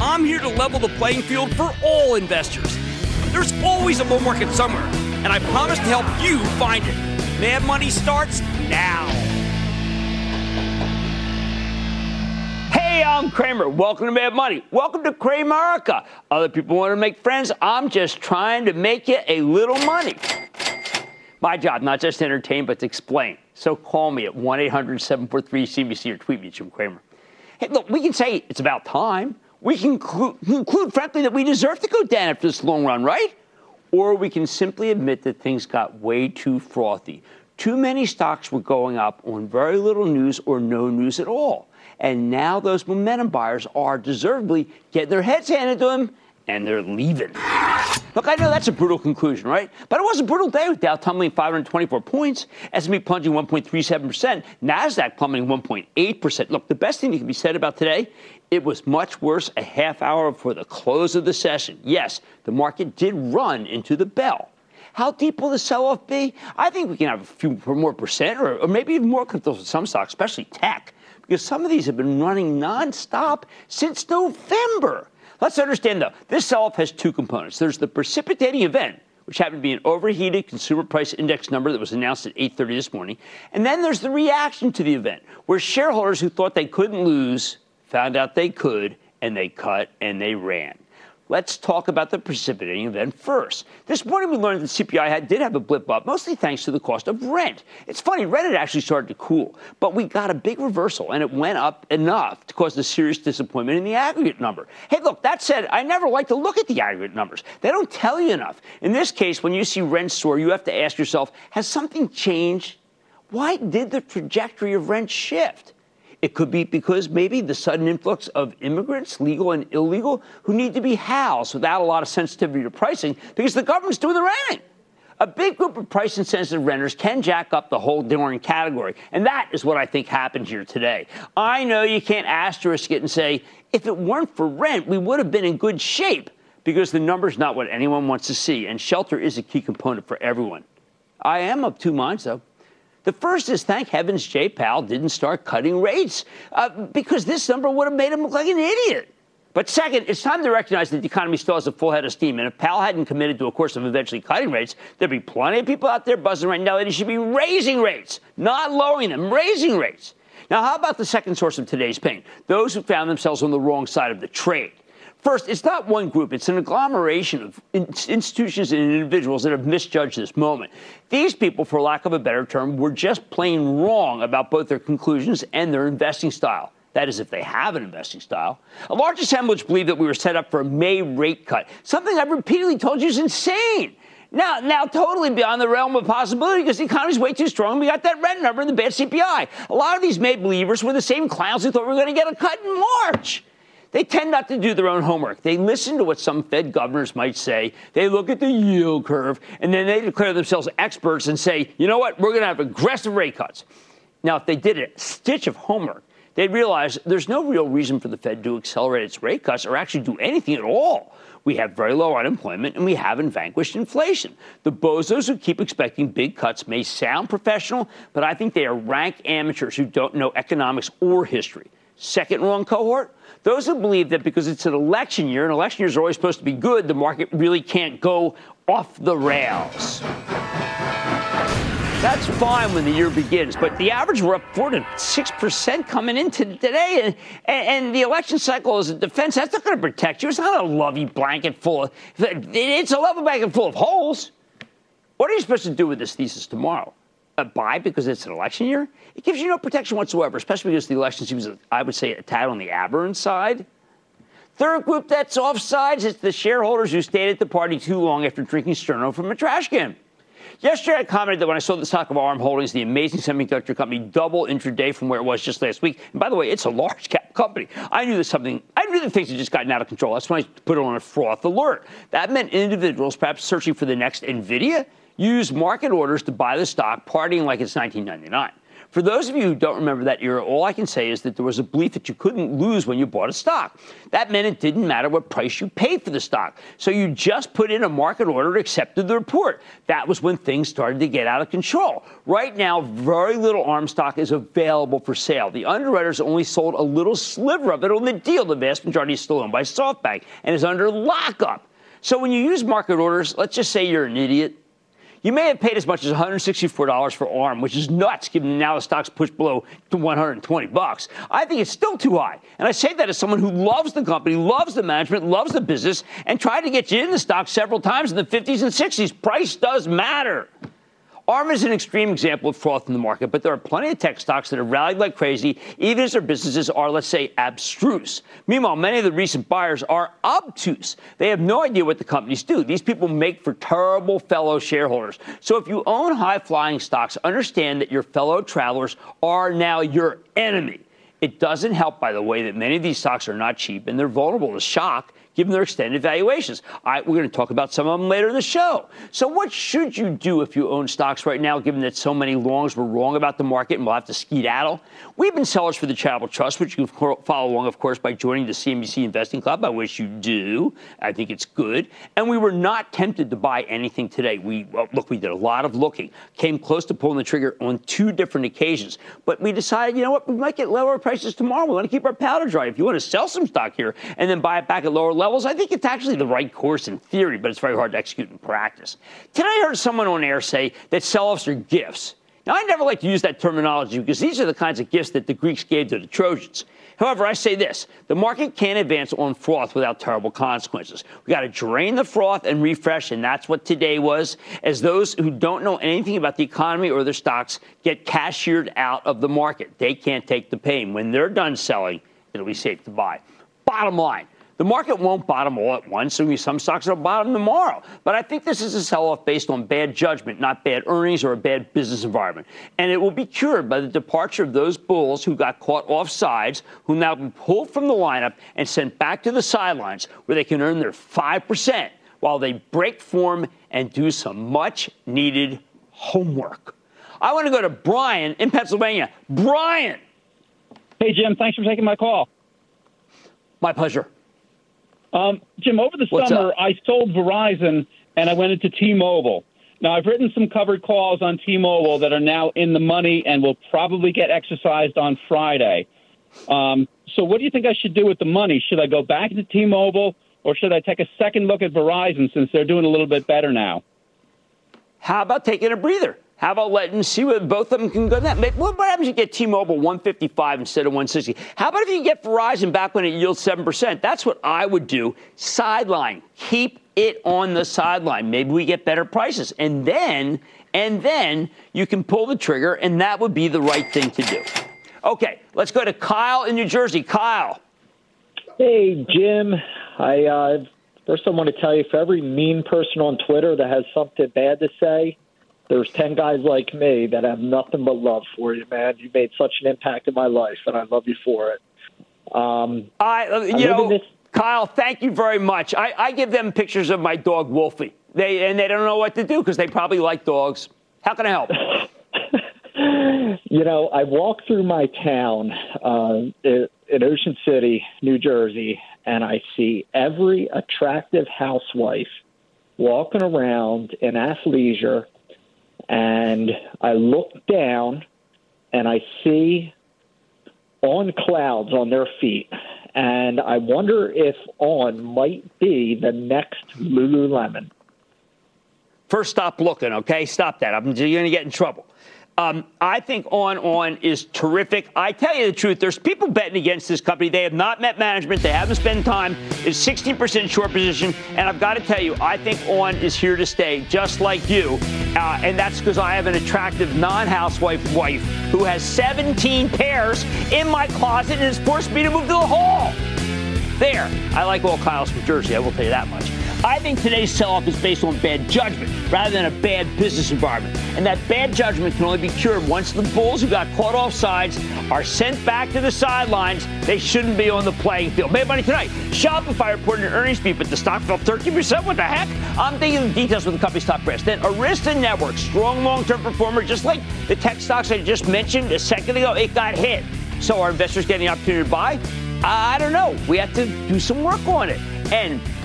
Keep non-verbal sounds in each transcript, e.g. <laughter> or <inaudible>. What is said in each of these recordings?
I'm here to level the playing field for all investors. There's always a bull market somewhere, and I promise to help you find it. Mad Money starts now. Hey, I'm Cramer. Welcome to Mad Money. Welcome to Cramerica. Other people want to make friends. I'm just trying to make you a little money. My job, not just to entertain, but to explain. So call me at 1 800 743 CNBC or tweet me, Jim Cramer. Hey, look, we can say it's about time. We can conclude, conclude, frankly, that we deserve to go down after this long run, right? Or we can simply admit that things got way too frothy. Too many stocks were going up on very little news or no news at all. And now those momentum buyers are deservedly getting their heads handed to them and they're leaving. Look, I know that's a brutal conclusion, right? But it was a brutal day with Dow tumbling 524 points, S&P plunging 1.37%, Nasdaq plummeting 1.8%. Look, the best thing that can be said about today, it was much worse a half hour before the close of the session. Yes, the market did run into the bell. How deep will the sell-off be? I think we can have a few more percent, or, or maybe even more for some stocks, especially tech, because some of these have been running nonstop since November. Let's understand, though, this sell off has two components. There's the precipitating event, which happened to be an overheated consumer price index number that was announced at 8:30 this morning, and then there's the reaction to the event, where shareholders who thought they couldn't lose found out they could, and they cut and they ran. Let's talk about the precipitating event first. This morning we learned that CPI had, did have a blip up, mostly thanks to the cost of rent. It's funny, rent had actually started to cool, but we got a big reversal and it went up enough to cause a serious disappointment in the aggregate number. Hey, look, that said, I never like to look at the aggregate numbers. They don't tell you enough. In this case, when you see rent soar, you have to ask yourself, has something changed? Why did the trajectory of rent shift? It could be because maybe the sudden influx of immigrants, legal and illegal, who need to be housed without a lot of sensitivity to pricing because the government's doing the renting. A big group of price insensitive renters can jack up the whole darn category. And that is what I think happened here today. I know you can't asterisk it and say, if it weren't for rent, we would have been in good shape because the number's not what anyone wants to see. And shelter is a key component for everyone. I am of two minds, though. The first is thank heavens Jay Powell didn't start cutting rates uh, because this number would have made him look like an idiot. But second, it's time to recognize that the economy still has a full head of steam. And if Powell hadn't committed to a course of eventually cutting rates, there'd be plenty of people out there buzzing right now that he should be raising rates, not lowering them, raising rates. Now, how about the second source of today's pain? Those who found themselves on the wrong side of the trade. First, it's not one group, it's an agglomeration of institutions and individuals that have misjudged this moment. These people, for lack of a better term, were just plain wrong about both their conclusions and their investing style. That is, if they have an investing style. A large assemblage believed that we were set up for a May rate cut, something I've repeatedly told you is insane. Now, now, totally beyond the realm of possibility because the economy's way too strong. We got that rent number and the bad CPI. A lot of these May believers were the same clowns who thought we were going to get a cut in March. They tend not to do their own homework. They listen to what some Fed governors might say. They look at the yield curve, and then they declare themselves experts and say, you know what, we're going to have aggressive rate cuts. Now, if they did a stitch of homework, they'd realize there's no real reason for the Fed to accelerate its rate cuts or actually do anything at all. We have very low unemployment, and we haven't vanquished inflation. The bozos who keep expecting big cuts may sound professional, but I think they are rank amateurs who don't know economics or history. Second wrong cohort, those who believe that because it's an election year, and election years are always supposed to be good, the market really can't go off the rails. That's fine when the year begins, but the average we're up four to six percent coming into today, and, and, the election cycle is a defense. That's not going to protect you. It's not a lovey blanket full of. It's a lovey blanket full of holes. What are you supposed to do with this thesis tomorrow? Uh, buy because it's an election year? It gives you no protection whatsoever, especially because the election seems, I would say, a tad on the aberrant side. Third group that's offsides is the shareholders who stayed at the party too long after drinking Sterno from a trash can. Yesterday, I commented that when I saw the stock of ARM Holdings, the amazing semiconductor company, double intraday from where it was just last week. And by the way, it's a large cap company. I knew that something, I knew that things had just gotten out of control. That's when I put it on a froth alert. That meant individuals perhaps searching for the next NVIDIA used market orders to buy the stock, partying like it's 1999. For those of you who don't remember that era, all I can say is that there was a belief that you couldn't lose when you bought a stock. That meant it didn't matter what price you paid for the stock. So you just put in a market order and accepted the report. That was when things started to get out of control. Right now, very little ARM stock is available for sale. The underwriters only sold a little sliver of it on the deal. The vast majority is still owned by SoftBank and is under lockup. So when you use market orders, let's just say you're an idiot you may have paid as much as $164 for ARM, which is nuts given now the stock's pushed below to 120 bucks. I think it's still too high. And I say that as someone who loves the company, loves the management, loves the business, and tried to get you in the stock several times in the 50s and 60s. Price does matter. ARM is an extreme example of froth in the market, but there are plenty of tech stocks that have rallied like crazy, even as their businesses are, let's say, abstruse. Meanwhile, many of the recent buyers are obtuse. They have no idea what the companies do. These people make for terrible fellow shareholders. So if you own high flying stocks, understand that your fellow travelers are now your enemy. It doesn't help, by the way, that many of these stocks are not cheap and they're vulnerable to shock given their extended valuations. we're going to talk about some of them later in the show. So, what should you do if you own stocks right now, given that so many longs were wrong about the market and we'll have to skedaddle? We've been sellers for the Charitable Trust, which you can follow along, of course, by joining the CNBC Investing Club. I wish you do. I think it's good. And we were not tempted to buy anything today. We well, look, we did a lot of looking, came close to pulling the trigger on two different occasions, but we decided, you know what, we might get lower prices tomorrow. We want to keep our powder dry. If you want to sell some stock here and then buy it back at lower levels levels, I think it's actually the right course in theory, but it's very hard to execute in practice. Today, I heard someone on air say that sell offs are gifts. Now, I never like to use that terminology because these are the kinds of gifts that the Greeks gave to the Trojans. However, I say this the market can't advance on froth without terrible consequences. We got to drain the froth and refresh, and that's what today was, as those who don't know anything about the economy or their stocks get cashiered out of the market. They can't take the pain. When they're done selling, it'll be safe to buy. Bottom line the market won't bottom all at once, so some stocks will bottom tomorrow. But I think this is a sell off based on bad judgment, not bad earnings or a bad business environment. And it will be cured by the departure of those bulls who got caught off sides, who now been pulled from the lineup and sent back to the sidelines where they can earn their 5% while they break form and do some much needed homework. I want to go to Brian in Pennsylvania. Brian. Hey, Jim. Thanks for taking my call. My pleasure. Um, Jim, over the What's summer, up? I sold Verizon and I went into T-Mobile. Now, I've written some covered calls on T-Mobile that are now in the money and will probably get exercised on Friday. Um, so, what do you think I should do with the money? Should I go back to T-Mobile, or should I take a second look at Verizon since they're doing a little bit better now? How about taking a breather? How about letting see what both of them can go? That what happens if you get T-Mobile 155 instead of 160? How about if you get Verizon back when it yields seven percent? That's what I would do. Sideline, keep it on the sideline. Maybe we get better prices, and then and then you can pull the trigger, and that would be the right thing to do. Okay, let's go to Kyle in New Jersey. Kyle. Hey, Jim. I uh, first I want to tell you for every mean person on Twitter that has something bad to say, there's 10 guys like me that have nothing but love for you, man. You made such an impact in my life, and I love you for it. Um, I, uh, you I know, this- Kyle, thank you very much. I, I give them pictures of my dog, Wolfie. They, and they don't know what to do because they probably like dogs. How can I help? <laughs> you know, I walk through my town uh, in Ocean City, New Jersey, and I see every attractive housewife walking around in athleisure, and I look down and I see on clouds on their feet. And I wonder if on might be the next Lululemon. First, stop looking, okay? Stop that. I'm, you're going to get in trouble. Um, I think On On is terrific. I tell you the truth, there's people betting against this company. They have not met management. They haven't spent time. It's 16% short position. And I've got to tell you, I think On is here to stay, just like you. Uh, and that's because I have an attractive non housewife wife who has 17 pairs in my closet and has forced me to move to the hall. There. I like all Kyle's from Jersey, I will tell you that much. I think today's sell-off is based on bad judgment rather than a bad business environment. And that bad judgment can only be cured once the Bulls who got caught off sides are sent back to the sidelines. They shouldn't be on the playing field. Mad Money tonight. Shopify reported an earnings beat, but the stock fell 13%. What the heck? I'm thinking the details with the company's top brass. Then Arista Network, strong long-term performer, just like the tech stocks I just mentioned a second ago, it got hit. So are investors getting the opportunity to buy? I don't know. We have to do some work on it.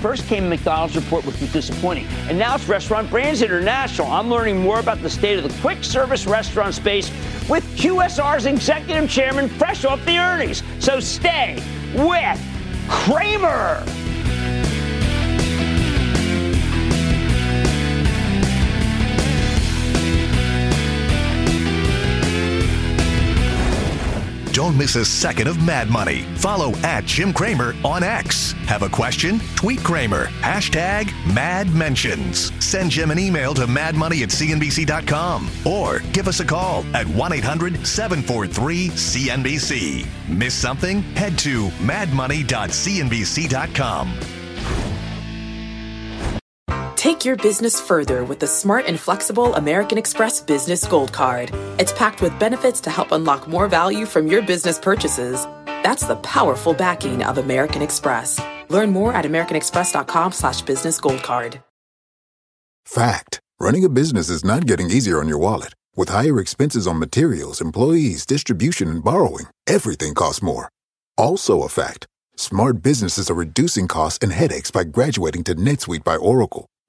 First came McDonald's report, which was disappointing. And now it's Restaurant Brands International. I'm learning more about the state of the quick service restaurant space with QSR's executive chairman fresh off the earnings. So stay with Cramer. Don't miss a second of Mad Money. Follow at Jim Cramer on X. Have a question? Tweet Cramer. Hashtag Mad Mentions. Send Jim an email to madmoney at cnbc.com or give us a call at 1 800 743 CNBC. Miss something? Head to madmoney.cnbc.com. Take your business further with the smart and flexible American Express Business Gold Card. It's packed with benefits to help unlock more value from your business purchases. That's the powerful backing of American Express. Learn more at americanexpress.com slash business gold card. Fact. Running a business is not getting easier on your wallet. With higher expenses on materials, employees, distribution, and borrowing, everything costs more. Also a fact. Smart businesses are reducing costs and headaches by graduating to NetSuite by Oracle.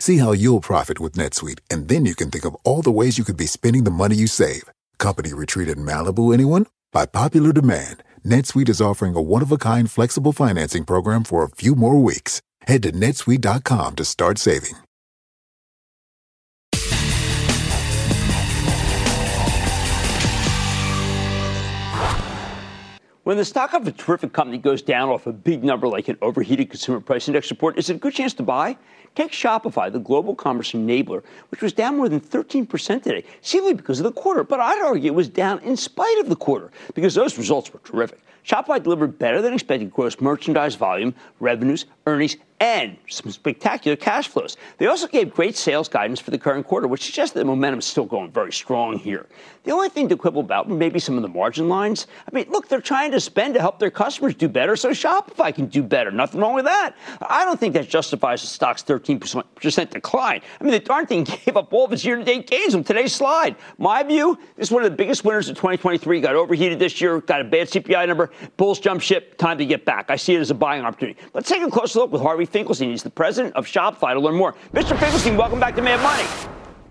See how you'll profit with NetSuite, and then you can think of all the ways you could be spending the money you save. Company retreat in Malibu, anyone? By popular demand, NetSuite is offering a one-of-a-kind flexible financing program for a few more weeks. Head to netsuite.com to start saving. When the stock of a terrific company goes down off a big number like an overheated consumer price index report, is it a good chance to buy? Take Shopify, the global commerce enabler, which was down more than 13% today, simply because of the quarter. But I'd argue it was down in spite of the quarter because those results were terrific. Shopify delivered better than expected gross merchandise volume, revenues, earnings, and some spectacular cash flows. They also gave great sales guidance for the current quarter, which suggests that the momentum is still going very strong here. The only thing to quibble about were maybe some of the margin lines. I mean, look, they're trying to spend to help their customers do better, so Shopify can do better. Nothing wrong with that. I don't think that justifies the stock's 13% decline. I mean, the darn thing <laughs> gave up all of its year-to-date gains on today's slide. My view, this is one of the biggest winners of 2023. Got overheated this year, got a bad CPI number. Bulls jump ship, time to get back. I see it as a buying opportunity. Let's take a closer look with Harley Finkelstein. He's the president of Shopify to learn more. Mr. Finkelstein, welcome back to Mad Money.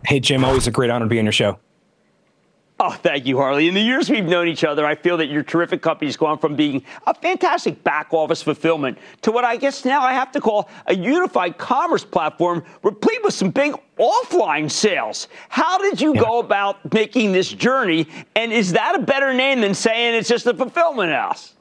Hey, Jim, always a great honor to be on your show. Oh, thank you, Harley. In the years we've known each other, I feel that your terrific company's gone from being a fantastic back office fulfillment to what I guess now I have to call a unified commerce platform replete with some big offline sales. How did you yeah. go about making this journey? And is that a better name than saying it's just a fulfillment house?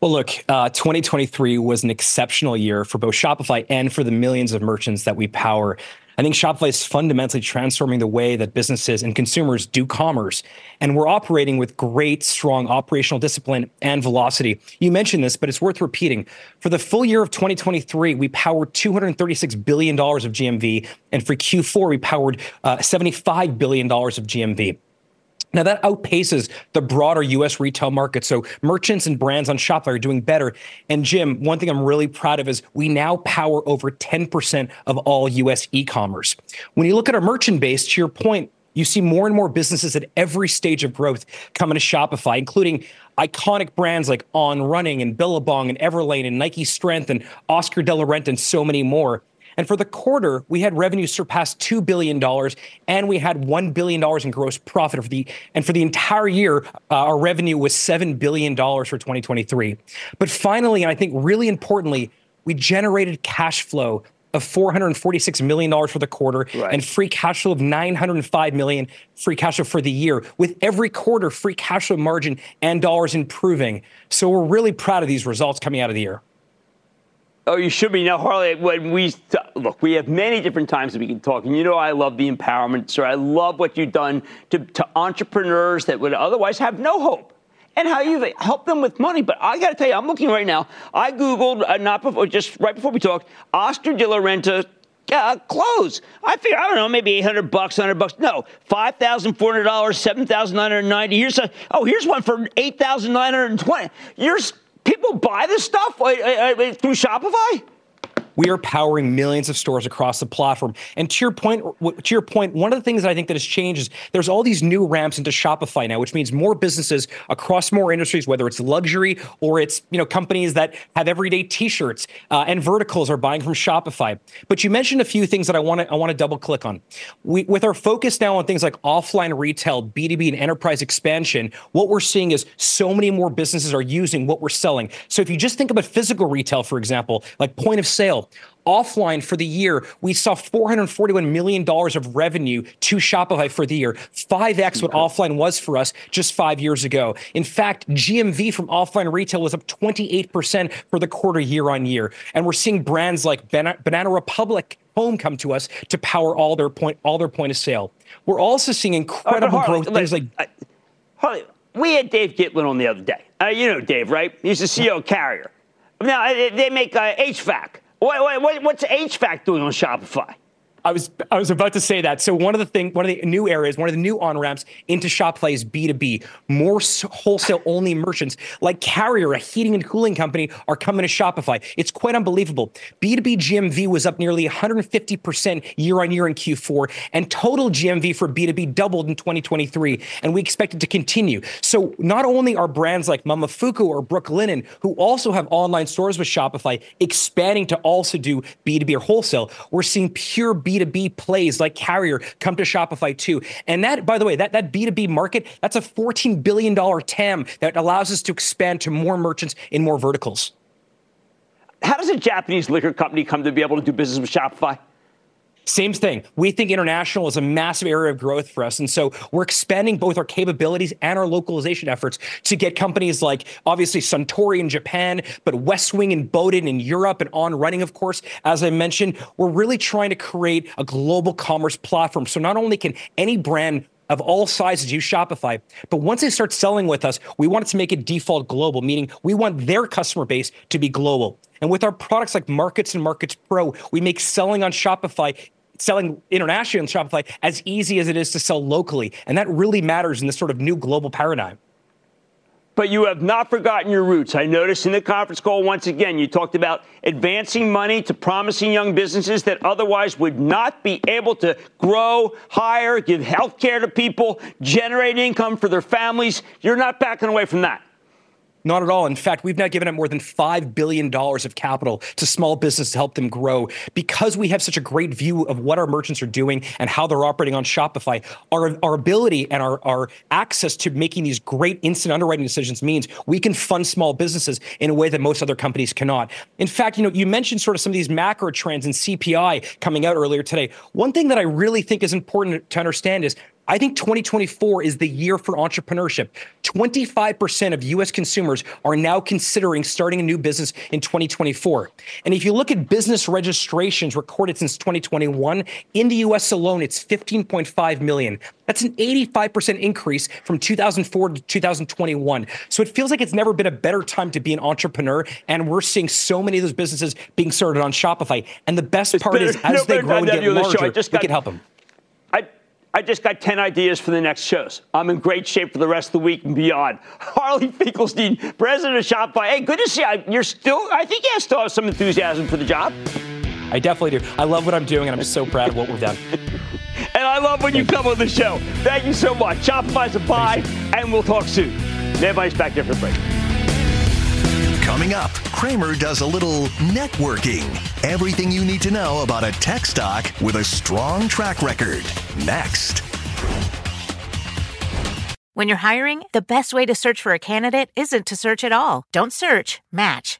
Well, look, uh, 2023 was an exceptional year for both Shopify and for the millions of merchants that we power. I think Shopify is fundamentally transforming the way that businesses and consumers do commerce. And we're operating with great, strong operational discipline and velocity. You mentioned this, but it's worth repeating. For the full year of 2023, we powered $236 billion of GMV. And for Q4, we powered uh, $75 billion of GMV. Now that outpaces the broader US retail market. So merchants and brands on Shopify are doing better. And Jim, one thing I'm really proud of is we now power over 10% of all US e-commerce. When you look at our merchant base, to your point, you see more and more businesses at every stage of growth coming to Shopify, including iconic brands like On Running and Billabong and Everlane and Nike Strength and Oscar de la Renta and so many more. And for the quarter, we had revenue surpass $2 billion and we had $1 billion in gross profit. For the, and for the entire year, uh, our revenue was $7 billion for 2023. But finally, and I think really importantly, we generated cash flow of $446 million for the quarter right. and free cash flow of 905 million free cash flow for the year with every quarter free cash flow margin and dollars improving. So we're really proud of these results coming out of the year. Oh, you should be. Now, Harley, when we look, we have many different times that we can talk. And you know, I love the empowerment, sir. I love what you've done to, to entrepreneurs that would otherwise have no hope and how you've helped them with money. But I got to tell you, I'm looking right now. I Googled, uh, not before, just right before we talked, Oscar de la Renta uh, clothes. I figure, I don't know, maybe 800 bucks, 100 bucks. No, $5,400, 7,990. Here's a, oh, here's one for 8,920. You're People buy this stuff uh, uh, uh, through Shopify? We are powering millions of stores across the platform. And to your point, to your point, one of the things that I think that has changed is there's all these new ramps into Shopify now, which means more businesses across more industries, whether it's luxury or it's you know companies that have everyday T-shirts uh, and verticals are buying from Shopify. But you mentioned a few things that I want to I want to double click on. We, with our focus now on things like offline retail, B2B, and enterprise expansion, what we're seeing is so many more businesses are using what we're selling. So if you just think about physical retail, for example, like point of sale, Offline for the year, we saw $441 million of revenue to Shopify for the year, 5x what offline was for us just five years ago. In fact, GMV from offline retail was up 28% for the quarter year on year. And we're seeing brands like Banana Republic Home come to us to power all their point all their point of sale. We're also seeing incredible uh, Harley, growth. Things like uh, Harley, we had Dave Gitlin on the other day. Uh, you know Dave, right? He's the CEO of Carrier. Now they make uh, HVAC. What, what, what's HVAC doing on Shopify? I was I was about to say that. So one of the thing, one of the new areas, one of the new on ramps into Shopify is B two B. More wholesale only merchants like Carrier, a heating and cooling company, are coming to Shopify. It's quite unbelievable. B two B GMV was up nearly 150 percent year on year in Q4, and total GMV for B two B doubled in 2023, and we expect it to continue. So not only are brands like Momofuku or Brooklinen, who also have online stores with Shopify, expanding to also do B two B or wholesale, we're seeing pure B B2B plays like Carrier come to Shopify too. And that, by the way, that, that B2B market, that's a $14 billion TAM that allows us to expand to more merchants in more verticals. How does a Japanese liquor company come to be able to do business with Shopify? Same thing. We think international is a massive area of growth for us. And so we're expanding both our capabilities and our localization efforts to get companies like obviously Suntory in Japan, but Westwing and Boden in Europe and On Running, of course. As I mentioned, we're really trying to create a global commerce platform. So not only can any brand of all sizes use Shopify. But once they start selling with us, we want it to make it default global, meaning we want their customer base to be global. And with our products like Markets and Markets Pro, we make selling on Shopify selling internationally on Shopify as easy as it is to sell locally. And that really matters in this sort of new global paradigm. But you have not forgotten your roots. I noticed in the conference call once again, you talked about advancing money to promising young businesses that otherwise would not be able to grow, hire, give health care to people, generate income for their families. You're not backing away from that. Not at all. In fact, we've now given up more than $5 billion of capital to small business to help them grow. Because we have such a great view of what our merchants are doing and how they're operating on Shopify, our, our ability and our, our access to making these great instant underwriting decisions means we can fund small businesses in a way that most other companies cannot. In fact, you know, you mentioned sort of some of these macro trends and CPI coming out earlier today. One thing that I really think is important to understand is I think 2024 is the year for entrepreneurship. 25% of US consumers are now considering starting a new business in 2024. And if you look at business registrations recorded since 2021, in the US alone, it's 15.5 million. That's an 85% increase from 2004 to 2021. So it feels like it's never been a better time to be an entrepreneur. And we're seeing so many of those businesses being started on Shopify. And the best part better, is, as <laughs> no, they grow and get larger, we got, can help them. I, just got 10 ideas for the next shows. I'm in great shape for the rest of the week and beyond. <laughs> Harley Finkelstein, president of Shopify. Hey, good to see you. You're still, I think you still have some enthusiasm for the job. I definitely do. I love what I'm doing, and I'm so proud of what we've done. <laughs> And I love when you come on the show. Thank you so much. Shopify's a buy, and we'll talk soon. Everybody's back there for the break. Coming up, Cramer does a little networking. Everything you need to know about a tech stock with a strong track record. Next. When you're hiring, the best way to search for a candidate isn't to search at all. Don't search, match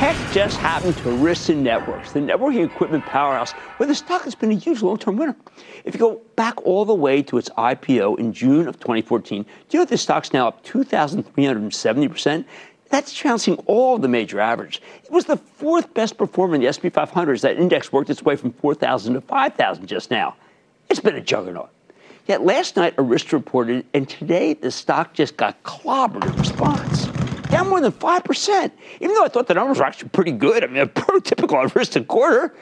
Heck just happened to Arista Networks, the networking equipment powerhouse, where the stock has been a huge long-term winner? If you go back all the way to its IPO in June of 2014, do you know this stock's now up 2,370%? That's trouncing all the major averages. It was the fourth best performer in the S&P 500 as that index worked its way from 4,000 to 5,000 just now. It's been a juggernaut. Yet last night, Arista reported, and today the stock just got clobbered in response down more than 5%, even though I thought the numbers were actually pretty good. I mean, a <laughs> prototypical Arista quarter.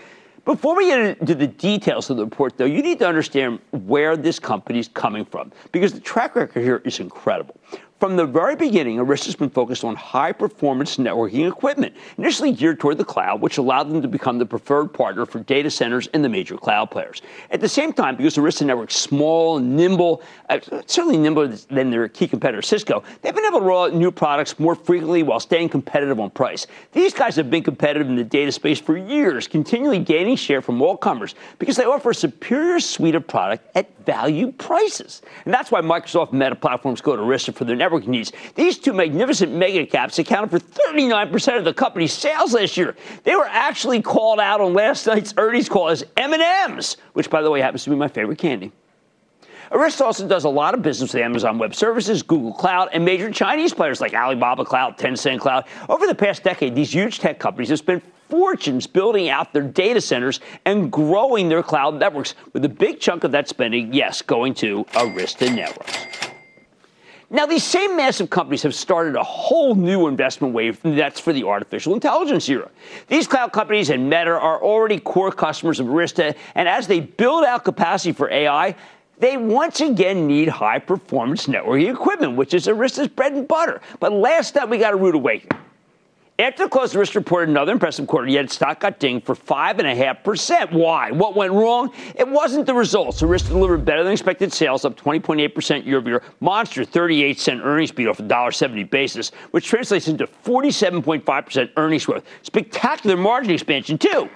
Before we get into the details of the report, though, you need to understand where this company is coming from because the track record here is incredible. From the very beginning, Arista's been focused on high performance networking equipment, initially geared toward the cloud, which allowed them to become the preferred partner for data centers and the major cloud players. At the same time, because Arista Network's small, and nimble, uh, certainly nimbler than their key competitor Cisco, they've been able to roll out new products more frequently while staying competitive on price. These guys have been competitive in the data space for years, continually gaining share from all comers because they offer a superior suite of product at value prices. And that's why Microsoft Meta platforms go to Arista for their networking needs. These two magnificent mega caps accounted for 39% of the company's sales last year. They were actually called out on last night's earnings call as M&Ms, which by the way happens to be my favorite candy. Arista also does a lot of business with Amazon Web Services, Google Cloud, and major Chinese players like Alibaba Cloud, Tencent Cloud. Over the past decade, these huge tech companies have spent fortunes building out their data centers and growing their cloud networks, with a big chunk of that spending, yes, going to Arista Networks. Now, these same massive companies have started a whole new investment wave that's for the artificial intelligence era. These cloud companies and Meta are already core customers of Arista, and as they build out capacity for AI, they once again need high performance networking equipment, which is Arista's bread and butter. But last night we got a rude awakening. After the close, Arista reported another impressive quarter, yet its stock got dinged for 5.5%. Why? What went wrong? It wasn't the results. Arista delivered better than expected sales, up 20.8% year over year. Monster 38 cent earnings beat off a $1.70 basis, which translates into 47.5% earnings growth. Spectacular margin expansion, too.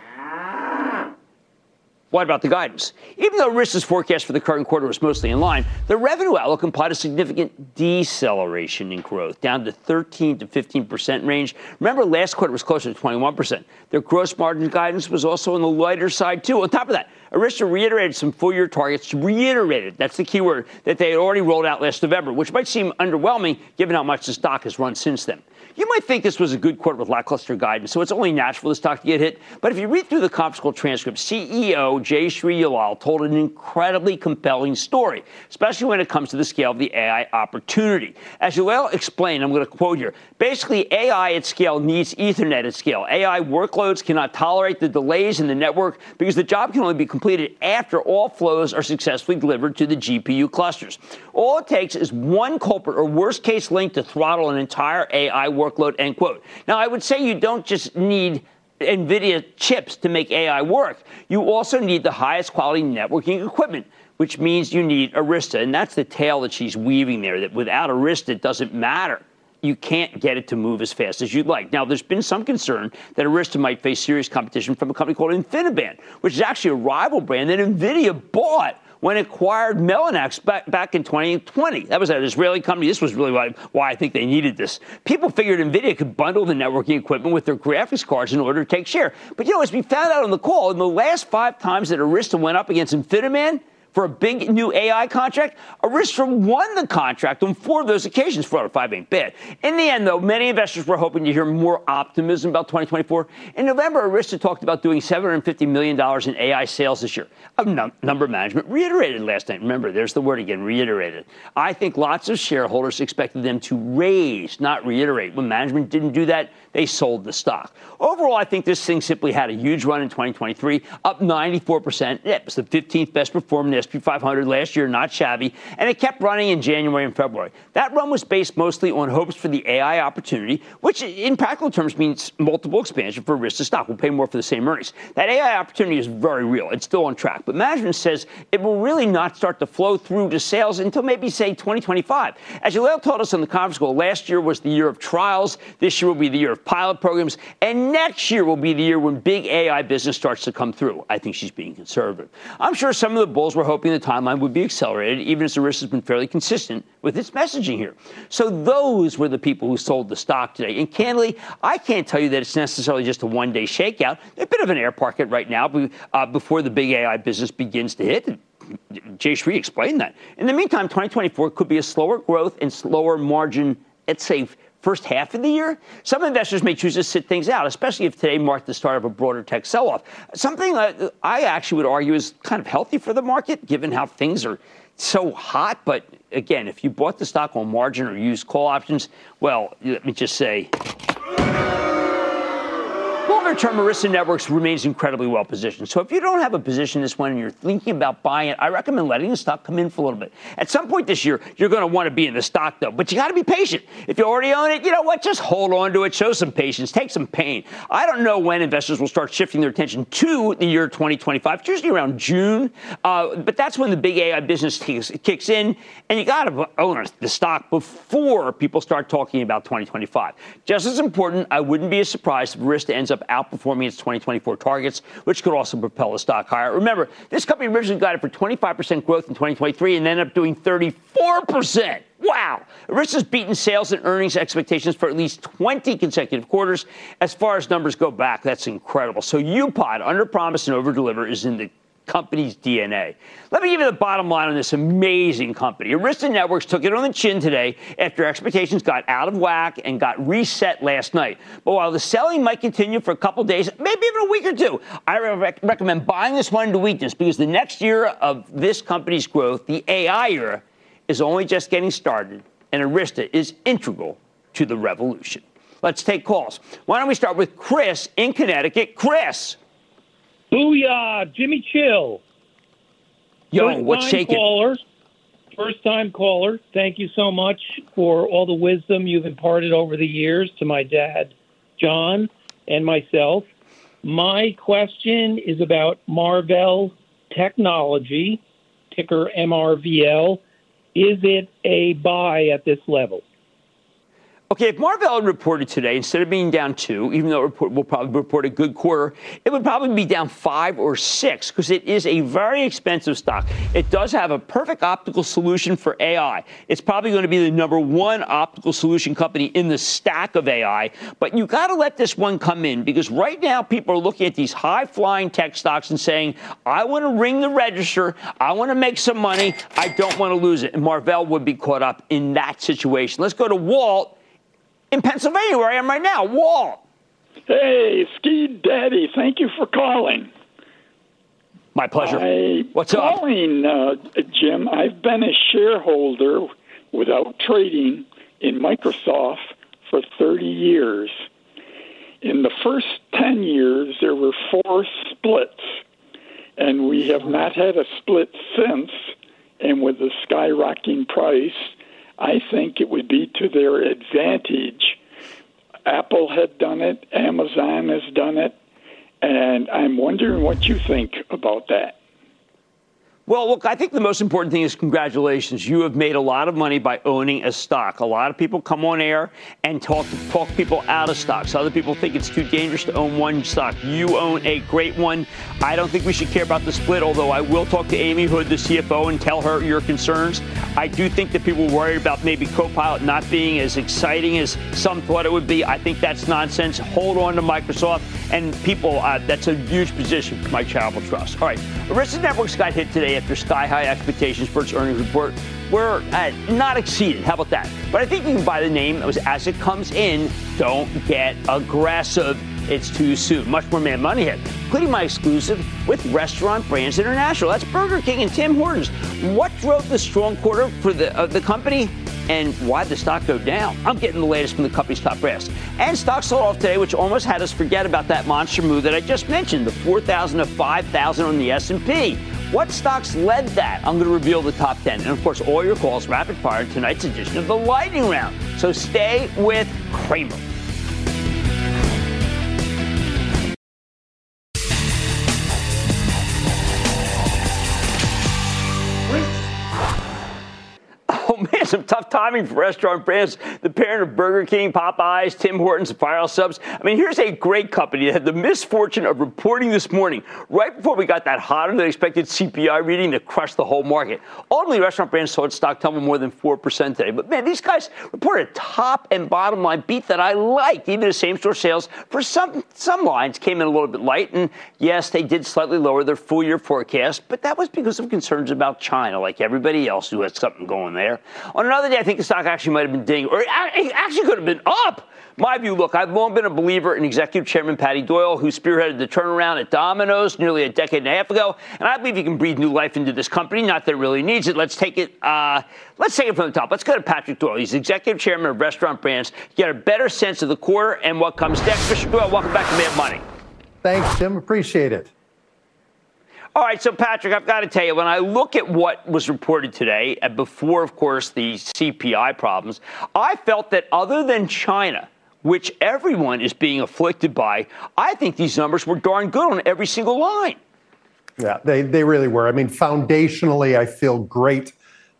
What about the guidance? Even though Arista's forecast for the current quarter was mostly in line, the revenue outlook implied a significant deceleration in growth, down to 13 to 15 percent range. Remember, last quarter was closer to 21 percent. Their gross margin guidance was also on the lighter side too. On top of that, Arista reiterated some full-year targets. Reiterated, that's the key word, that they had already rolled out last November, which might seem underwhelming given how much the stock has run since then. You might think this was a good quarter with lackluster guidance, so it's only natural the stock to get hit. But if you read through the conference call transcript, CEO Jay Ullal told an incredibly compelling story, especially when it comes to the scale of the AI opportunity. As Ullal explained, I'm going to quote here basically, AI at scale needs Ethernet at scale. AI workloads cannot tolerate the delays in the network because the job can only be completed after all flows are successfully delivered to the GPU clusters. All it takes is one culprit or worst case link to throttle an entire AI workload, end quote. Now, I would say you don't just need NVIDIA chips to make AI work. You also need the highest quality networking equipment, which means you need Arista. And that's the tale that she's weaving there, that without Arista, it doesn't matter you can't get it to move as fast as you'd like. Now, there's been some concern that Arista might face serious competition from a company called InfiniBand, which is actually a rival brand that NVIDIA bought when it acquired Mellanox back, back in 2020. That was an Israeli company. This was really why, why I think they needed this. People figured NVIDIA could bundle the networking equipment with their graphics cards in order to take share. But you know, as we found out on the call, in the last five times that Arista went up against InfiniBand, for a big new AI contract, Arista won the contract on four of those occasions. Four out of five ain't bad. In the end, though, many investors were hoping to hear more optimism about 2024. In November, Arista talked about doing $750 million in AI sales this year. A num- number management reiterated last night. Remember, there's the word again, reiterated. I think lots of shareholders expected them to raise, not reiterate. When management didn't do that, they sold the stock. Overall, I think this thing simply had a huge run in 2023, up 94%. It was the 15th best performing SP 500 last year, not shabby, and it kept running in January and February. That run was based mostly on hopes for the AI opportunity, which in practical terms means multiple expansion for Arista stock. We'll pay more for the same earnings. That AI opportunity is very real. It's still on track, but management says it will really not start to flow through to sales until maybe, say, 2025. As Ullal told us on the conference call, last year was the year of trials. This year will be the year of pilot programs. And next year will be the year when big AI business starts to come through. I think she's being conservative. I'm sure some of the bulls were hoping the timeline would be accelerated, even as Arista has been fairly consistent with its messaging here. So those were the people who sold the stock today. And candidly, I can't tell you that it's necessarily just a one day shakeout. A bit of an air pocket right now uh, before the big AI business begins to hit. Jayshree explained that. In the meantime, 2024 could be a slower growth and slower margin, let's say, first half of the year, some investors may choose to sit things out, especially if today marked the start of a broader tech sell off. Something I actually would argue is kind of healthy for the market, given how things are so hot. But again, if you bought the stock on margin or used call options, well, let me just say. Longer term, Arista Networks remains incredibly well positioned. So if you don't have a position this one and you're thinking about buying it, I recommend letting the stock come in for a little bit. At some point this year, you're going to want to be in the stock though, but you got to be patient. If you already own it, you know what? Just hold on to it, show some patience, take some pain. I don't know when investors will start shifting their attention to the year 2025. It's usually around June, uh, but that's when the big AI business kicks, kicks in, and you got to own the stock before people start talking about 2025. Just as important, I wouldn't be surprised if Arista ends up outperforming its 2024 targets, which could also propel the stock higher. Remember, this company originally got it for 25% growth in 2023 and ended up doing 34%. Wow. Arista's beaten sales and earnings expectations for at least 20 consecutive quarters. As far as numbers go back, that's incredible. So UPOD, under promise and over deliver, is in the company's DNA. Let me give you the bottom line on this amazing company. Arista Networks took it on the chin today after expectations got out of whack and got reset last night. But while the selling might continue for a couple days, maybe even a week or two, I re- recommend buying this one into weakness because the next year of this company's growth, the AI era, is only just getting started, and Arista is integral to the revolution. Let's take calls. Why don't we start with Chris in Connecticut? Chris. Booyah, Jimmy Chill. Yo, First what's shaking? Caller, first time caller. Thank you so much for all the wisdom you've imparted over the years to my dad, John, and myself. My question is about Marvell Technology, ticker MRVL. Is it a buy at this level? Okay, if Marvell had reported today, instead of being down two, even though it will probably report a good quarter, it would probably be down five or six because it is a very expensive stock. It does have a perfect optical solution for AI. It's probably going to be the number one optical solution company in the stack of AI, but you got to let this one come in because right now people are looking at these high flying tech stocks and saying, I want to ring the register, I want to make some money, I don't want to lose it. And Marvell would be caught up in that situation. Let's go to Walt in Pennsylvania, where I am right now. Walt. Hey, Ski Daddy, thank you for calling. My pleasure. I, What's calling, up? Uh, Jim, I've been a shareholder without trading in Microsoft for 30 years. In the first 10 years, there were four splits, and we have not had a split since. And with the skyrocketing price, I think it would be to their advantage. Apple had done it, Amazon has done it, and I'm wondering what you think about that. Well, look, I think the most important thing is congratulations. You have made a lot of money by owning a stock. A lot of people come on air and talk talk people out of stocks. Other people think it's too dangerous to own one stock. You own a great one. I don't think we should care about the split, although I will talk to Amy Hood, the CFO, and tell her your concerns. I do think that people worried about maybe Copilot not being as exciting as some thought it would be. I think that's nonsense. Hold on to Microsoft and people. Uh, that's a huge position for my charitable trust. All right, Arista Networks got hit today after sky high expectations for its earnings report were uh, not exceeded. How about that? But I think you can buy the name that was as it comes in. Don't get aggressive. It's too soon. Much more Mad Money here, including my exclusive with Restaurant Brands International. That's Burger King and Tim Hortons. What drove the strong quarter for the uh, the company? and why the stock go down? I'm getting the latest from the company's top brass. And stocks sold off today, which almost had us forget about that monster move that I just mentioned, the 4,000 to 5,000 on the S&P. What stocks led that? I'm going to reveal the top 10. And of course, all your calls rapid fire in tonight's edition of the Lightning Round. So stay with Cramer. Some tough timing for restaurant brands. The parent of Burger King, Popeyes, Tim Hortons, and Firehouse Subs. I mean, here's a great company that had the misfortune of reporting this morning, right before we got that hotter than expected CPI reading that crushed the whole market. Ultimately, restaurant brands saw its stock tumble more than 4% today. But man, these guys reported a top and bottom line beat that I liked. Even the same store sales for some, some lines came in a little bit light. And yes, they did slightly lower their full year forecast, but that was because of concerns about China, like everybody else who had something going there. Another day, I think the stock actually might have been ding, or it actually could have been up. My view, look, I've long been a believer in Executive Chairman Patty Doyle, who spearheaded the turnaround at Domino's nearly a decade and a half ago, and I believe he can breathe new life into this company. Not that it really needs it. Let's take it. Uh, let's take it from the top. Let's go to Patrick Doyle. He's Executive Chairman of Restaurant Brands. Get a better sense of the quarter and what comes next. Mr. Doyle, welcome back to Mad Money. Thanks, Jim. Appreciate it. All right, so Patrick, I've got to tell you, when I look at what was reported today, and before, of course, the CPI problems, I felt that other than China, which everyone is being afflicted by, I think these numbers were darn good on every single line. Yeah, they, they really were. I mean, foundationally, I feel great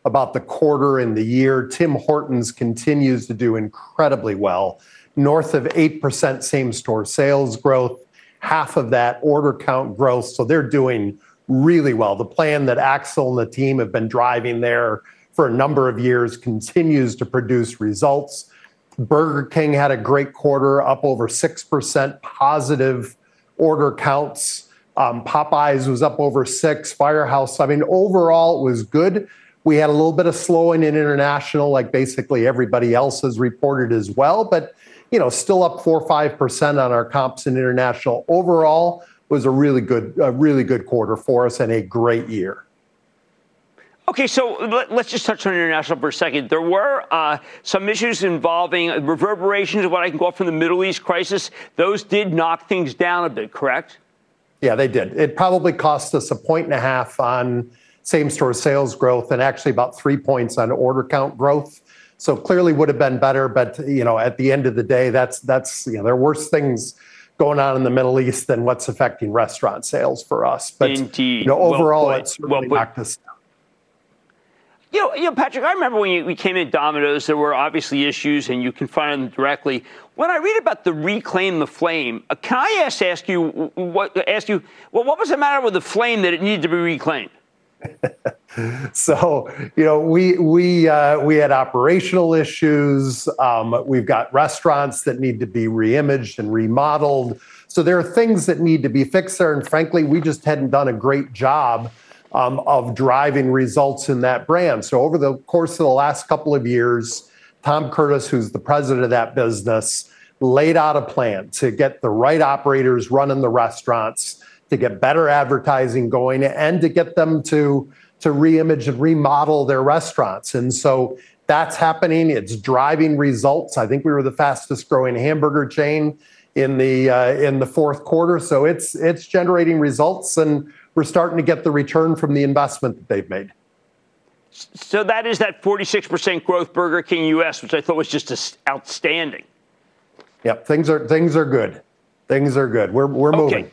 about the quarter and the year. Tim Hortons continues to do incredibly well, north of 8% same store sales growth half of that order count growth. So they're doing really well. The plan that Axel and the team have been driving there for a number of years continues to produce results. Burger King had a great quarter, up over 6% positive order counts. Um, Popeyes was up over six. Firehouse, I mean, overall, it was good. We had a little bit of slowing in international, like basically everybody else has reported as well. But you know, still up four or five percent on our comps in international. Overall, was a really good, a really good quarter for us and a great year. Okay, so let, us just touch on international for a second. There were uh, some issues involving reverberations of what I can call from the Middle East crisis. Those did knock things down a bit, correct? Yeah, they did. It probably cost us a point and a half on same store sales growth and actually about three points on order count growth. So clearly would have been better, but you know, at the end of the day, that's that's you know, there are worse things going on in the Middle East than what's affecting restaurant sales for us. But Indeed. you know, overall, well it's really well knocked us down. You know, you know, Patrick, I remember when you, we came in Domino's, there were obviously issues, and you confronted them directly. When I read about the reclaim the flame, uh, can I ask, ask you what ask you well, what was the matter with the flame that it needed to be reclaimed? <laughs> so you know we we uh, we had operational issues. Um, we've got restaurants that need to be reimaged and remodeled. So there are things that need to be fixed there, and frankly, we just hadn't done a great job um, of driving results in that brand. So over the course of the last couple of years, Tom Curtis, who's the president of that business, laid out a plan to get the right operators running the restaurants, to get better advertising going, and to get them to to reimage and remodel their restaurants. And so that's happening. It's driving results. I think we were the fastest growing hamburger chain in the uh, in the fourth quarter. So it's it's generating results, and we're starting to get the return from the investment that they've made. So that is that 46% growth Burger King US, which I thought was just outstanding. Yep, things are things are good. Things are good. We're we're okay. moving.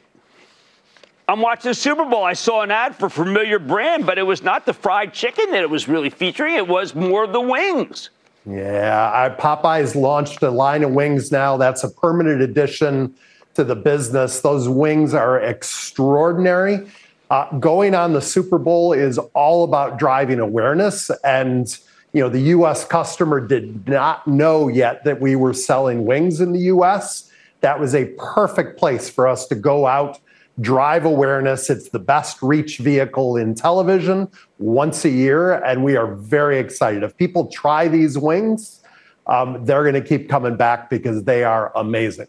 I'm watching the Super Bowl. I saw an ad for familiar brand, but it was not the fried chicken that it was really featuring. It was more of the wings. Yeah, I, Popeyes launched a line of wings now. That's a permanent addition to the business. Those wings are extraordinary. Uh, going on the Super Bowl is all about driving awareness. And, you know, the U.S. customer did not know yet that we were selling wings in the U.S. That was a perfect place for us to go out drive awareness. It's the best reach vehicle in television once a year, and we are very excited. If people try these wings, um, they're going to keep coming back because they are amazing.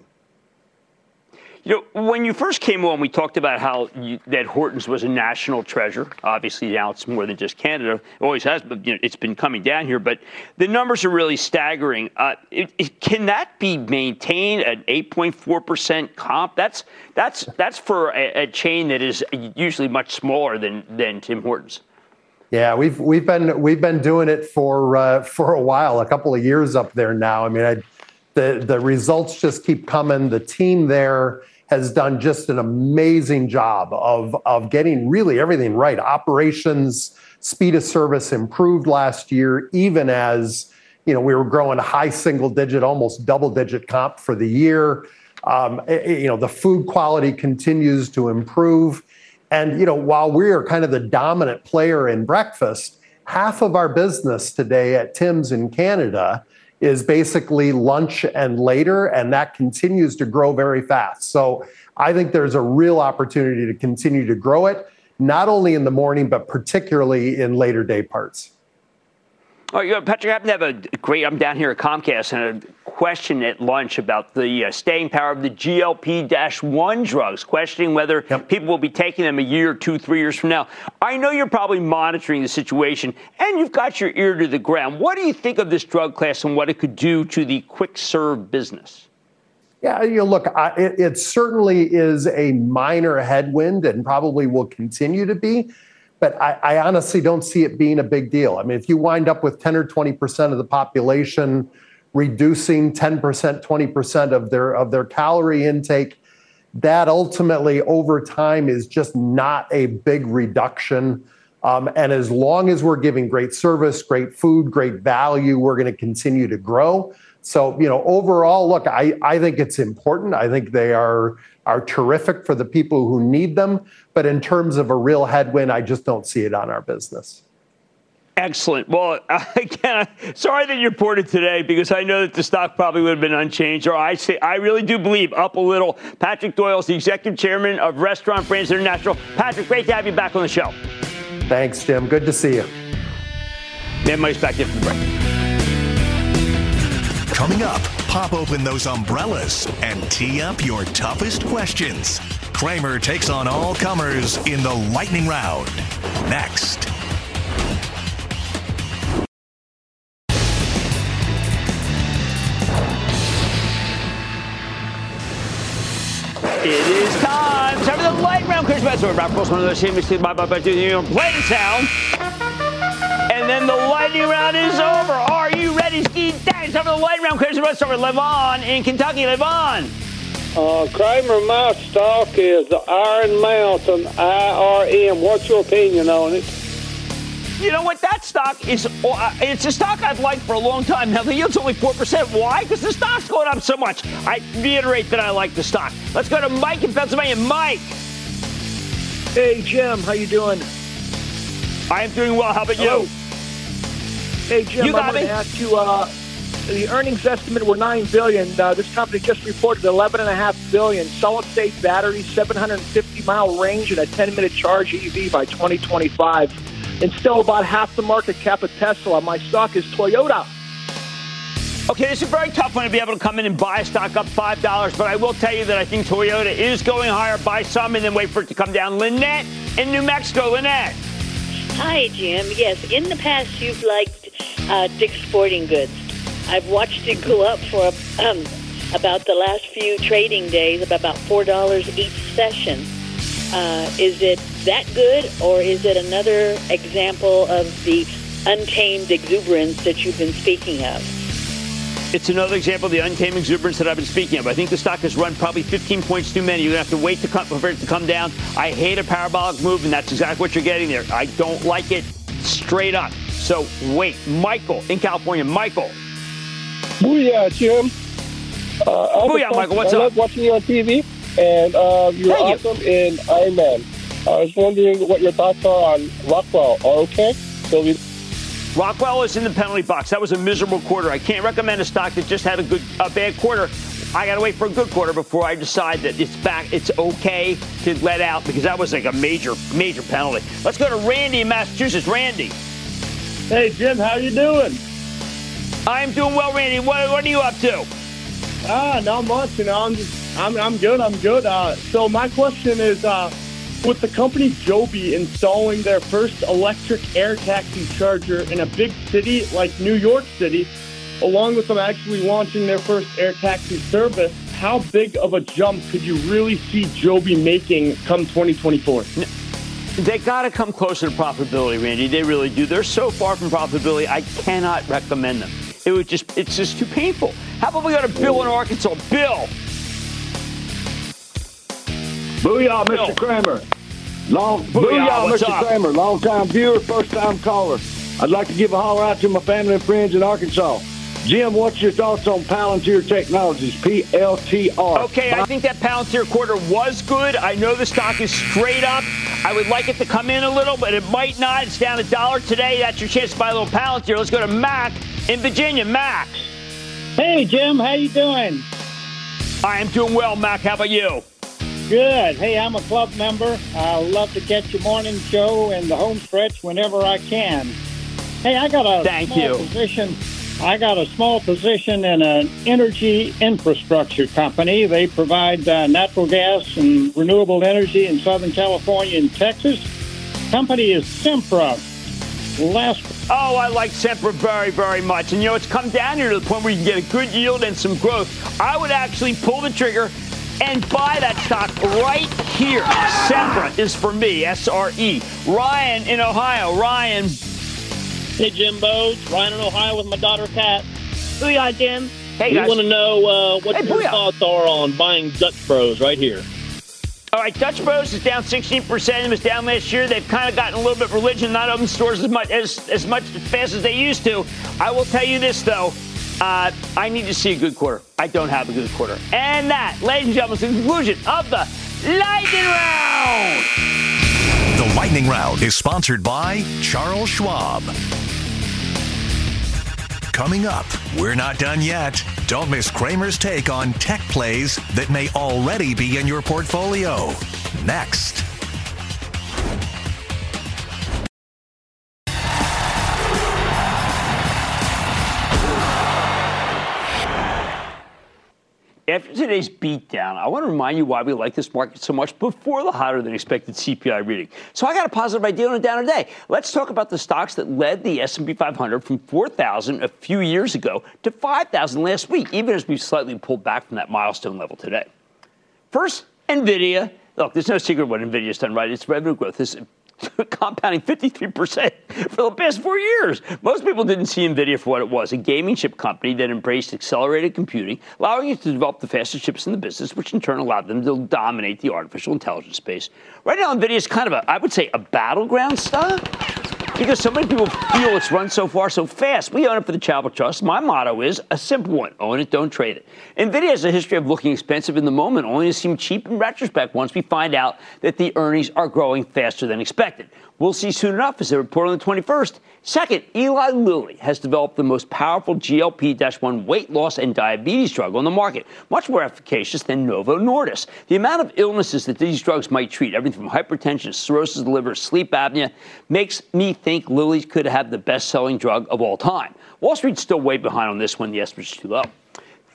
You know, when you first came on, we talked about how you, that Hortons was a national treasure. Obviously, now it's more than just Canada. It always has, but you know, it's been coming down here. But the numbers are really staggering. Uh, it, it, can that be maintained at 8.4 percent comp? That's that's that's for a, a, chain that is usually much smaller than than Tim Hortons. Yeah, we've we've been we've been doing it for uh, for a while, a couple of years up there now. I mean, I, the the results just keep coming. The team there has done just an amazing job of, of getting really everything right. Operations, speed of service improved last year, even as you know we were growing a high single digit, almost double digit comp for the year. Um, eh, eh, you know the food quality continues to improve, and you know while we are kind of the dominant player in breakfast, half of our business today at Tim's in Canada is basically lunch and later, and that continues to grow very fast. So I think there's a real opportunity to continue to grow it, not only in the morning, but particularly in later day parts. Oh, you know, Patrick, I happen to have a great. I'm down here at Comcast, and a question at lunch about the uh, staying power of the GLP-1 drugs, questioning whether yep. people will be taking them a year, two, three years from now. I know you're probably monitoring the situation, and you've got your ear to the ground. What do you think of this drug class and what it could do to the quick serve business? Yeah, you know, look, I, it, it certainly is a minor headwind, and probably will continue to be but I, I, honestly don't see it being a big deal. I mean, if you wind up with 10 or 20% of the population reducing 10%, 20% of their of their calorie intake, that ultimately over time is just not a big reduction. Um, and as long as we're giving great service, great food, great value, we're going to continue to grow. So, you know, overall, look, I, I think it's important. I think they are are terrific for the people who need them. But in terms of a real headwind, I just don't see it on our business. Excellent. Well, <laughs> again, sorry that you reported today because I know that the stock probably would have been unchanged. Or I say I really do believe up a little. Patrick Doyle is the executive chairman of Restaurant Brands International. Patrick, great to have you back on the show. Thanks, Jim. Good to see you. Mad Money's back after the break. Coming up, pop open those umbrellas and tee up your toughest questions. Cramer takes on all comers in the lightning round. Next. It is time. Time for the light round. Chris Benson, Rob Wilson, one of those famous by by by playing sound. And then the lightning round is over. Are you ready, Ski Dang? Time for the lightning round. start with Levon in Kentucky. Levon. Uh, Cramer, my stock is the Iron Mountain IRM. What's your opinion on it? You know what? That stock is, uh, it's a stock I've liked for a long time. Now, the yield's only 4%. Why? Because the stock's going up so much. I reiterate that I like the stock. Let's go to Mike in Pennsylvania. Mike. Hey, Jim. How you doing? I am doing well. How about Hello. you? Hey, Jim, you I'm going to ask you, uh, the earnings estimate were nine billion. Uh, this company just reported eleven and a half billion. Solid state battery, 750 mile range, and a 10 minute charge EV by 2025 and still about half the market cap of Tesla. My stock is Toyota. Okay, this is a very tough one to be able to come in and buy a stock up $5, but I will tell you that I think Toyota is going higher. Buy some and then wait for it to come down. Lynette in New Mexico. Lynette. Hi, Jim. Yes, in the past you've liked uh, Dick's Sporting Goods. I've watched it go up for um, about the last few trading days, about $4 each session. Uh, is it that good, or is it another example of the untamed exuberance that you've been speaking of? It's another example of the untamed exuberance that I've been speaking of. I think the stock has run probably 15 points too many. You're going to have to wait to come, for it to come down. I hate a parabolic move, and that's exactly what you're getting there. I don't like it straight up. So wait. Michael in California. Michael. Booyah, Jim. Uh, Booyah, Michael. What's I up? love watching you on TV, and uh, you're Thank awesome in Iron Man. I was wondering what your thoughts are on Rockwell. Are okay? So we- Rockwell is in the penalty box. That was a miserable quarter. I can't recommend a stock that just had a good, a bad quarter. I got to wait for a good quarter before I decide that it's back. It's okay to let out because that was like a major, major penalty. Let's go to Randy in Massachusetts. Randy. Hey Jim, how you doing? I'm doing well, Randy. What, what are you up to? Ah, not much. You know, I'm just, I'm, I'm good. I'm good. Uh, so my question is, uh, with the company Joby installing their first electric air taxi charger in a big city like New York City, along with them actually launching their first air taxi service, how big of a jump could you really see Joby making come 2024? They got to come closer to profitability, Randy. They really do. They're so far from profitability. I cannot recommend them. It would just, it's just too painful. How about we go to Bill in Arkansas? Bill. Booyah, Mr. Cramer. Long, Booyah, booyah, Mr. up? Cramer. Long time viewer, first time caller. I'd like to give a holler out to my family and friends in Arkansas. Jim, what's your thoughts on Palantir Technologies, PLTR? Okay, I think that Palantir quarter was good. I know the stock is straight up. I would like it to come in a little, but it might not. It's down a dollar today. That's your chance to buy a little Palantir. Let's go to Mac in Virginia. Mac. Hey, Jim, how you doing? I am doing well, Mac. How about you? Good. Hey, I'm a club member. I love to catch your morning show and the home stretch whenever I can. Hey, I got a Thank small you. position. I got a small position in an energy infrastructure company. They provide uh, natural gas and renewable energy in Southern California and Texas. Company is Sempra. Last Oh, I like Sempra very, very much. And you know, it's come down here to the point where you can get a good yield and some growth. I would actually pull the trigger and buy that stock right here. Sempra is for me, S R E. Ryan in Ohio. Ryan. Hey, Jimbo. It's Ryan in Ohio with my daughter, Kat. Booyah, Jim. Hey, we guys. want to know uh, what Hey, your booyah. thoughts are on buying Dutch Bros right here. All right, Dutch Bros is down 16%. It was down last year. They've kind of gotten a little bit religion, not open stores as much as as much as fast as they used to. I will tell you this though. Uh, I need to see a good quarter. I don't have a good quarter. And that, ladies and gentlemen, is the conclusion of the lightning round. The Lightning Round is sponsored by Charles Schwab. Coming up, we're not done yet. Don't miss Cramer's take on tech plays that may already be in your portfolio. Next. After today's beatdown, I want to remind you why we like this market so much before the hotter than expected CPI reading. So I got a positive idea on a down today. Let's talk about the stocks that led the S&P 500 from 4,000 a few years ago to 5,000 last week, even as we've slightly pulled back from that milestone level today. First, Nvidia. Look, there's no secret what Nvidia's done right. Its revenue growth is <laughs> compounding 53% for the past four years. Most people didn't see Nvidia for what it was a gaming chip company that embraced accelerated computing, allowing it to develop the fastest chips in the business, which in turn allowed them to dominate the artificial intelligence space. Right now, Nvidia is kind of a, I would say, a battleground stock. Because so many people feel it's run so far so fast. We own it for the Charitable Trust. My motto is a simple one own it, don't trade it. NVIDIA has a history of looking expensive in the moment, only to seem cheap in retrospect once we find out that the earnings are growing faster than expected. We'll see soon enough as they report on the 21st. Second, Eli Lilly has developed the most powerful GLP 1 weight loss and diabetes drug on the market, much more efficacious than Novo Nordisk. The amount of illnesses that these drugs might treat, everything from hypertension, cirrhosis of the liver, sleep apnea, makes me think Lilly could have the best selling drug of all time. Wall Street's still way behind on this one. The estimate's too low.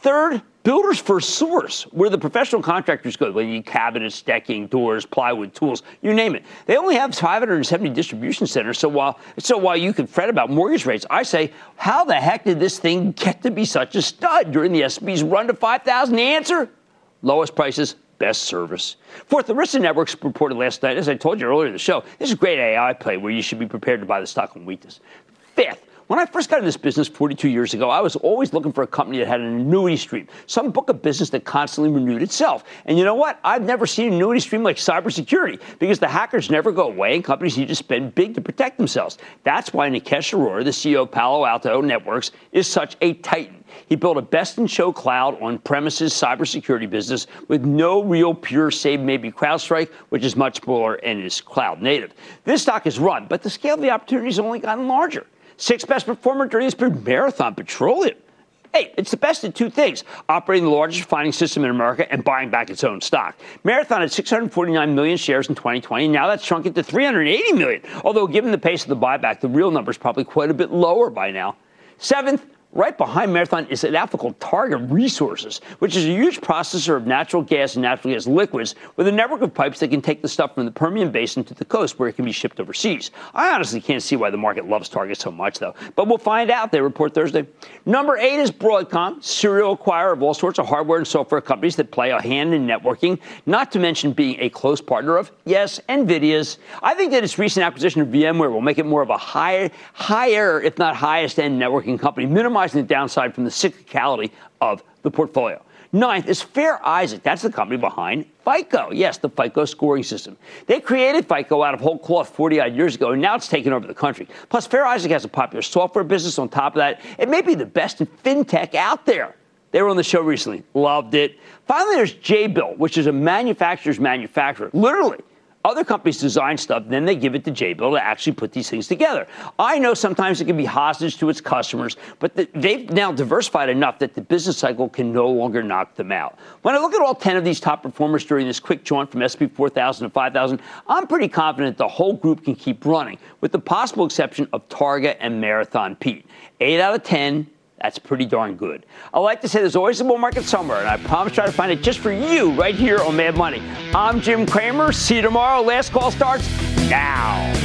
Third, Builders First Source, where the professional contractors go. You need cabinets, decking, doors, plywood, tools, you name it. They only have 570 distribution centers. So while so while you can fret about mortgage rates, I say, how the heck did this thing get to be such a stud during the S&P's run to 5,000? The answer: lowest prices, best service. Fourth, the Arista Networks reported last night, as I told you earlier in the show, this is great AI play where you should be prepared to buy the stock on weakness. Fifth, when I first got in this business 42 years ago, I was always looking for a company that had an annuity stream, some book of business that constantly renewed itself. And you know what? I've never seen an annuity stream like cybersecurity because the hackers never go away and companies need to spend big to protect themselves. That's why Nikesh Arora, the CEO of Palo Alto Networks, is such a titan. He built a best in show cloud on premises cybersecurity business with no real pure save maybe CrowdStrike, which is much smaller and is cloud native. This stock has run, but the scale of the opportunity has only gotten larger. Sixth best performer during this period, Marathon Petroleum. Hey, it's the best at two things operating the largest refining system in America and buying back its own stock. Marathon had 649 million shares in 2020. Now that's shrunk it to 380 million. Although, given the pace of the buyback, the real number is probably quite a bit lower by now. Seventh, Right behind Marathon is an outfit Targa Resources, which is a huge processor of natural gas and natural gas liquids with a network of pipes that can take the stuff from the Permian Basin to the coast where it can be shipped overseas. I honestly can't see why the market loves Targa so much, though. But we'll find out. They report Thursday. Number eight is Broadcom, serial acquirer of all sorts of hardware and software companies that play a hand in networking, not to mention being a close partner of, yes, NVIDIA's. I think that its recent acquisition of VMware will make it more of a higher, higher if not highest end networking company, minimize minimizing the downside from the cyclicality of the portfolio. Ninth is Fair Isaac. That's the company behind FICO. Yes, the FICO scoring system. They created FICO out of whole cloth 40 odd years ago, and now it's taken over the country. Plus, Fair Isaac has a popular software business on top of that. It may be the best in fintech out there. They were on the show recently. Loved it. Finally, there's Jabil, which is a manufacturer's manufacturer. Literally, other companies design stuff, then they give it to Jabil to actually put these things together. I know sometimes it can be hostage to its customers, but the, they've now diversified enough that the business cycle can no longer knock them out. When I look at all 10 of these top performers during this quick jaunt from SP 4000 to 5000, I'm pretty confident the whole group can keep running, with the possible exception of Targa and Marathon Pete. 8 out of 10 that's pretty darn good. I like to say there's always a bull market somewhere, and I promise try to find it just for you right here on Mad Money. I'm Jim Cramer. See you tomorrow. Last call starts now.